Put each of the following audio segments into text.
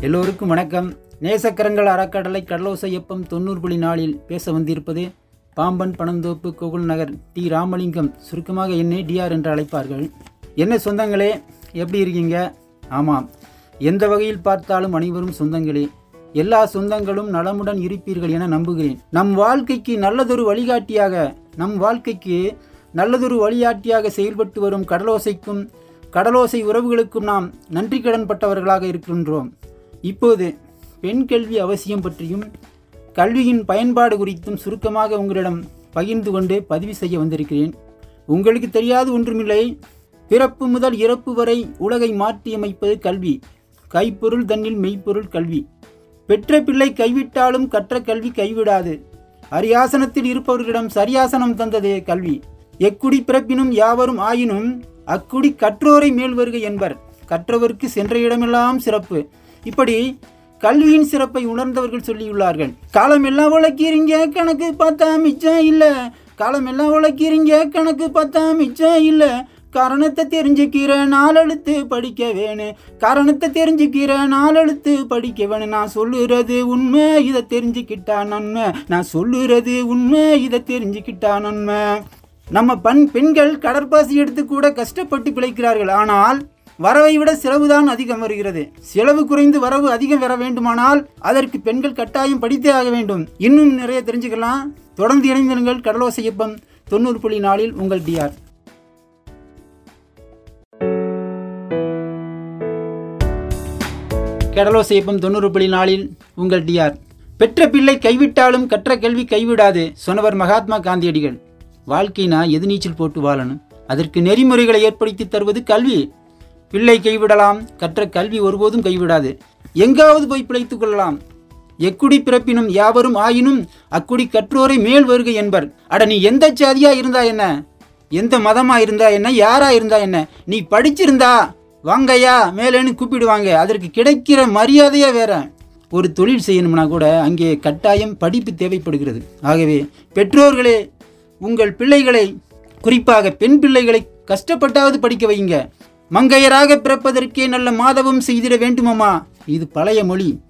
எல்லோருக்கும் வணக்கம். நேசக்கரங்கள் அறக்கடலை கடலோசை எப்பம் தொண்ணூறு புள்ளி நாளில் பேச வந்திருப்பது பாம்பன் பனந்தோப்பு கோகுல் நகர் டி. ராமலிங்கம் சுருக்கமாக என்னை டிஆர் என்று அழைப்பார்கள். என்ன சொந்தங்களே எப்படி இருக்கீங்க? ஆமாம். எந்த வகையில் பார்த்தாலும் அனைவரும் சொந்தங்களே. எல்லா சொந்தங்களும் நலமுடன் இருப்பீர்கள் என நம்புகிறேன். நம் வாழ்க்கைக்கு நல்லதொரு வழிகாட்டியாக நம் வாழ்க்கைக்கு நல்லதொரு வழிகாட்டியாக செயல்பட்டு வரும் கடலோசைக்கும் கடலோசை உறவுகளுக்கும் நாம் நன்றி கடன் பட்டவர்களாக இருக்கின்றோம். இப்போது பெண் கல்வி அவசியம் பற்றியும் கல்வியின் பயன்பாடு குறித்தும் சுருக்கமாக உங்களிடம் பகிர்ந்து கொண்டு பதிவு செய்ய வந்திருக்கிறேன். உங்களுக்கு தெரியாது ஒன்றுமில்லை. பிறப்பு முதல் இறப்பு வரை உலகை மாற்றியமைப்பது கல்வி. கைப்பொருள் தன்னில் மெய்ப்பொருள் கல்வி. பெற்ற பிள்ளை கைவிட்டாலும் கற்ற கல்வி கைவிடாது. அரியாசனத்தில் இருப்பவர்களிடம் சரியாசனம் தந்தது கல்வி. எக்குடி பிறப்பினும் யாவரும் ஆயினும் அக்குடி கற்றோரை மேல் வருகை என்பர். கற்றவருக்கு சென்ற இடமெல்லாம் சிறப்பு. இப்படி கல்வியின் சிறப்பை உணர்ந்தவர்கள் சொல்லியுள்ளார்கள். காலம் எல்லாம் உழைக்கிறீங்க கணக்கு பார்த்தா மிச்சம் இல்லை. காலம் எல்லாம் உழைக்கிறீங்க கணக்கு பார்த்தா மிச்சம் இல்லை. காரணத்தை தெரிஞ்சுக்கிற நாலெழுத்து படிக்க வேணும் காரணத்தை தெரிஞ்சுக்கிற நாலெழுத்து படிக்க வேணும் நான் சொல்லுறது உண்மை இதை தெரிஞ்சுக்கிட்டா நன்மை. நான் சொல்லுறது உண்மை இதை தெரிஞ்சுக்கிட்டா நன்மை. நம்ம பண் பெண்கள் கடற்பாசி எடுத்து கூட கஷ்டப்பட்டு பிழைக்கிறார்கள். ஆனால் வரவை விட செலவுதான் அதிகம் வருகிறது. செலவு குறைந்து வரவு அதிகம் வர வேண்டுமானால் அதற்கு பெண்கள் கட்டாயம் படித்தே ஆக வேண்டும். இன்னும் நிறைய தெரிஞ்சுக்கலாம். தொடர்ந்து இணைந்திருங்கள் கடலோசையப்பம் தொண்ணூறு புள்ளி நாளில் உங்கள் டிஆர். கடலோசையப்பம் தொண்ணூறு புள்ளி நாளில் உங்கள் டிஆர். பெற்ற பிள்ளை கைவிட்டாலும் கற்ற கல்வி கைவிடாது சொன்னவர் மகாத்மா காந்தியடிகள். வாழ்க்கைனா எது நீச்சல் போட்டு வாழணும்? அதற்கு நெறிமுறைகளை ஏற்படுத்தி தருவது கல்வி. பிள்ளை கைவிடலாம். கற்ற கல்வி ஒருபோதும் கைவிடாது. எங்காவது போய் பிழைத்துக் கொள்ளலாம். எக்குடி பிறப்பினும் யாவரும் ஆயினும் அக்குடி கற்றோரை மேல் வருக என்பர். அட நீ எந்த சாதியா இருந்தா என்ன? எந்த மதமா இருந்தா என்ன? யாரா இருந்தா என்ன? நீ படிச்சிருந்தா? வாங்கய்யா மேலேன்னு கூப்பிடுவாங்க. அதற்கு கிடைக்கிற மரியாதையே வேற. ஒரு தொழில் செய்யணும்னா கூட அங்கே கட்டாயம் படிப்பு தேவைப்படுகிறது. ஆகவே பெற்றோர்களே உங்கள் பிள்ளைகளை குறிப்பாக பெண் பிள்ளைகளை கஷ்டப்பட்டாவது படிக்க வைங்க மங்கையராக பிறப்பதற்கே நல்ல மாதவம் செய்திட வேண்டுமம்மா இது பழைய மொழி.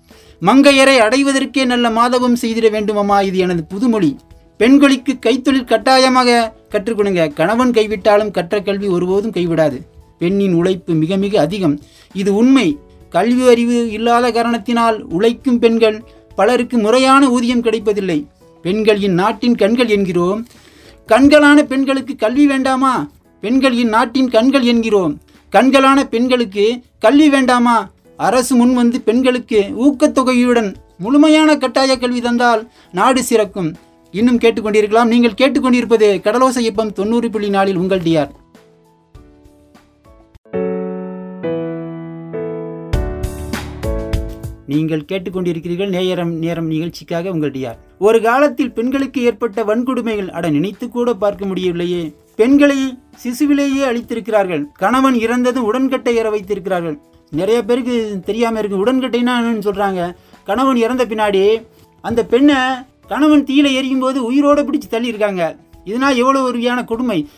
மங்கையரை அடைவதற்கே நல்ல மாதவம் செய்திட வேண்டுமம்மா இது எனது புதுமொழி. பெண்களுக்கு கைத்தொழில் கட்டாயமாக கற்றுக்கொடுங்க. கணவன் கைவிட்டாலும் கற்ற கல்வி ஒருபோதும் கைவிடாது. பெண்ணின் உழைப்பு மிக மிக அதிகம். இது உண்மை. கல்வி அறிவு இல்லாத காரணத்தினால் உழைக்கும் பெண்கள் பலருக்கு முறையான ஊதியம் கிடைப்பதில்லை. பெண்கள் இந்நாட்டின் கண்கள் என்கிறோம். கண்களான பெண்களுக்கு கல்வி வேண்டாமா? பெண்கள் இந்நாட்டின் கண்கள் என்கிறோம். கண்களான பெண்களுக்கு கல்வி வேண்டாமா? அரசு முன் வந்து பெண்களுக்கு ஊக்கத்தொகையுடன் முழுமையான கட்டாய கல்வி தந்தால் நாடு சிறக்கும். இன்னும் கேட்டுக்கொண்டிருக்கலாம். நீங்கள் கேட்டுக்கொண்டிருப்பது கடலோசையப்பம் தொண்ணூறு புள்ளி நாளில் உங்கள் டிஆர் நீங்கள் கேட்டுக்கொண்டிருக்கிறீர்கள் நேரம் நேரம் நிகழ்ச்சிக்காக உங்கள் டிஆர் ஒரு காலத்தில் பெண்களுக்கு ஏற்பட்ட வன்கொடுமைகள் அட நினைத்து கூட பார்க்க முடியவில்லையே. பெண்களை சிசுவிலேயே அழித்திருக்கிறார்கள். கணவன் இறந்ததும் உடன்கட்டை ஏற வைத்திருக்கிறார்கள். நிறைய பேருக்கு தெரியாம இருக்கு. உடன்கட்டைன்னா என்னன்னு சொல்றாங்க. கணவன் இறந்த பின்னாடி அந்த பெண்ணை கணவன் தீயில எரியும் போது உயிரோடு பிடிச்சு தள்ளியிருக்காங்க. இதனால் எவ்வளோ உறுதியான கொடுமை.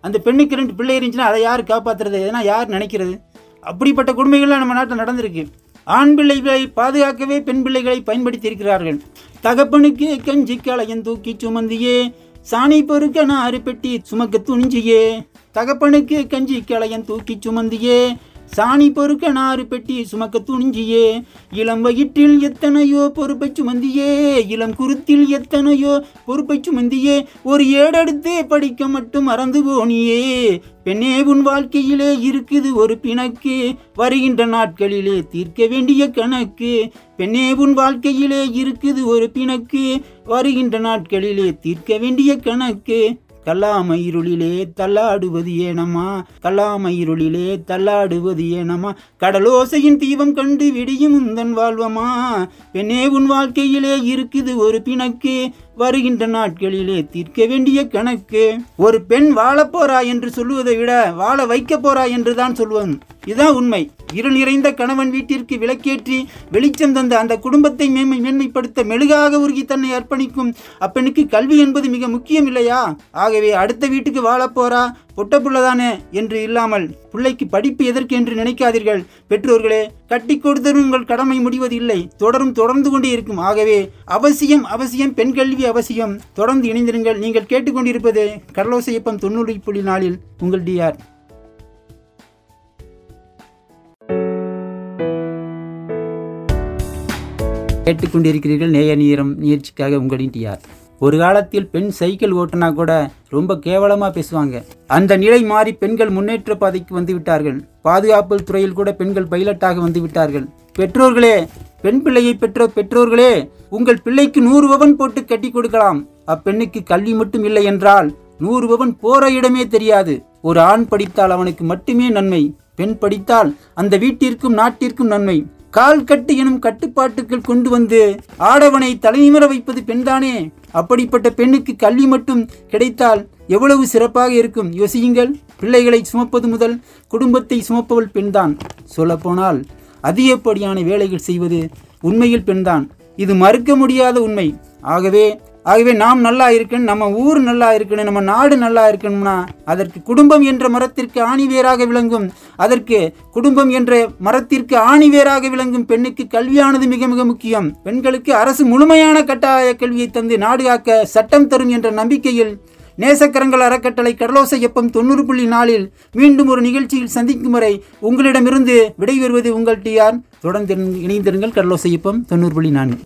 அந்த பெண்ணுக்கு ரெண்டு பிள்ளை இருந்துச்சுன்னா அதை யார் காப்பாற்றுறது எதனா யார் நினைக்கிறது? அப்படிப்பட்ட கொடுமைகள்லாம் நம்ம நாட்டில் நடந்திருக்கு. ஆண் பிள்ளைகளை பாதுகாக்கவே பெண் பிள்ளைகளை பயன்படுத்தி இருக்கிறார்கள். தகப்பனுக்கு கஞ்சி களையன் தூக்கி சுமந்தியே சாணி பொறுக்க நான் அறுப்பெட்டி சுமக்க துணிஞ்சியே. தகப்பனுக்கு கஞ்சி கிளையன் தூக்கி சுமந்தியே. சாணி பொறுக்க நாறு பெட்டி சுமக்க துணிஞ்சியே. இளம் வயிற்றில் எத்தனையோ பொறுப்பை சுமந்தியே. இளம் குருத்தில் எத்தனையோ பொறுப்பை சுமந்தியே. ஒரு ஏடெடுத்து படிக்க மட்டும் மறந்து போனியே. பெண்ணே உன் வாழ்க்கையிலே இருக்குது ஒரு பிணக்கு. வருகின்ற நாட்களிலே தீர்க்க வேண்டிய கணக்கு. பெண்ணே உன் வாழ்க்கையிலே இருக்குது ஒரு பிணக்கு. வருகின்ற நாட்களிலே தீர்க்க வேண்டிய கணக்கு. கல்லாமயிருளிலே தள்ளாடுவது ஏனம்மா? கல்லாமயிருளிலே தள்ளாடுவது ஏனம்மா? கடலோசையின் தீபம் கண்டு விடியும் உந்தன் வாழ்வமா பெண்ணே உன் வாழ்க்கையிலே இருக்குது ஒரு பிணக்கு. வருகின்ற நாட்களிலே தீர்க்க வேண்டிய கணக்கு. ஒரு பெண் வாழப் போறா என்று சொல்லுவதை விட வாழ வைக்க போறா என்று தான் இதான் இதுதான் உண்மை. இருள் நிறைந்த கணவன் வீட்டிற்கு விளக்கேற்றி வெளிச்சம் தந்த அந்த குடும்பத்தை மேன்மை மேன்மைப்படுத்த மெழுகாக உருகி தன்னை அர்ப்பணிக்கும் அப்பெண்ணுக்கு கல்வி என்பது மிக முக்கியம் இல்லையா? ஆகவே அடுத்த வீட்டுக்கு வாழப் போறா? என்று இல்லாமல் பிள்ளைக்கு படிப்பு எதற்கு என்று நினைக்காதீர்கள். பெற்றோர்களே கட்டி கொடுத்தரும் உங்கள் கடமை முடிவது இல்லை தொடரும் தொடர்ந்து கொண்டே இருக்கும். ஆகவே அவசியம் அவசியம் பெண் கல்வி அவசியம். தொடர்ந்து இணைந்திருங்கள். நீங்கள் கேட்டுக்கொண்டிருப்பது கடலோசையப்பம் தொண்ணூறு புள்ளி நாளில் உங்கள் டிஆர் கேட்டுக்கொண்டிருக்கிறீர்கள். நேய நீரம் நிகழ்ச்சிக்காக உங்களின் டிஆர் ஒரு காலத்தில் பெண் சைக்கிள் ஓட்டுனா கூட ரொம்ப கேவலமாக பேசுவாங்க. அந்த நிலை மாறி பெண்கள் முன்னேற்ற பாதைக்கு வந்து விட்டார்கள். பாதுகாப்பு துறையில் கூட பெண்கள் பைலட்டாக வந்து விட்டார்கள். பெற்றோர்களே பெண் பிள்ளையை பெற்ற பெற்றோர்களே உங்கள் பிள்ளைக்கு நூறு பவன் போட்டு கட்டி கொடுக்கலாம். அப்பெண்ணுக்கு கல்வி மட்டும் இல்லை என்றால் நூறு பவன் போற இடமே தெரியாது. ஒரு ஆண் படித்தால் அவனுக்கு மட்டுமே நன்மை. பெண் படித்தால் அந்த வீட்டிற்கும் நாட்டிற்கும் நன்மை. கால் கட்டு எனும் கட்டுப்பாட்டுக்குள் கொண்டு வந்து ஆடவனை தலைநிமிர வைப்பது பெண்தானே? அப்படிப்பட்ட பெண்ணுக்கு கல்வி மட்டும் கிடைத்தால் எவ்வளவு சிறப்பாக இருக்கும்? யோசியுங்கள். பிள்ளைகளை சுமப்பது முதல் குடும்பத்தை சுமப்பவள் பெண்தான். சொல்லப்போனால் அதிகப்படியான வேலைகள் செய்வது உண்மையில் பெண்தான். இது மறுக்க முடியாத உண்மை. ஆகவே ஆகவே நாம் நல்லா இருக்கணும் நம்ம ஊர் நல்லா இருக்கணும் நம்ம நாடு நல்லா இருக்கணும்னா அதற்கு குடும்பம் என்ற மரத்திற்கு ஆணிவேராக விளங்கும். அதற்கு குடும்பம் என்ற மரத்திற்கு ஆணிவேராக விளங்கும் பெண்ணுக்கு கல்வியானது மிக மிக முக்கியம். பெண்களுக்கு அரசு முழுமையான கட்டாய கல்வியை தந்து நாடு காக்க சட்டம் தரும் என்ற நம்பிக்கையில் நேசக்கரங்கள் அறக்கட்டளை கடலோசையப்பம் தொண்ணூறு புள்ளி நாளில் மீண்டும் ஒரு நிகழ்ச்சியில் சந்திக்கும் வரை உங்களிடமிருந்து விடைபெறுவது உங்கள் டிஆர் தொடர்ந்து இணைந்திருங்கள் கடலோசையப்பம் தொண்ணூறு புள்ளி நான்கு.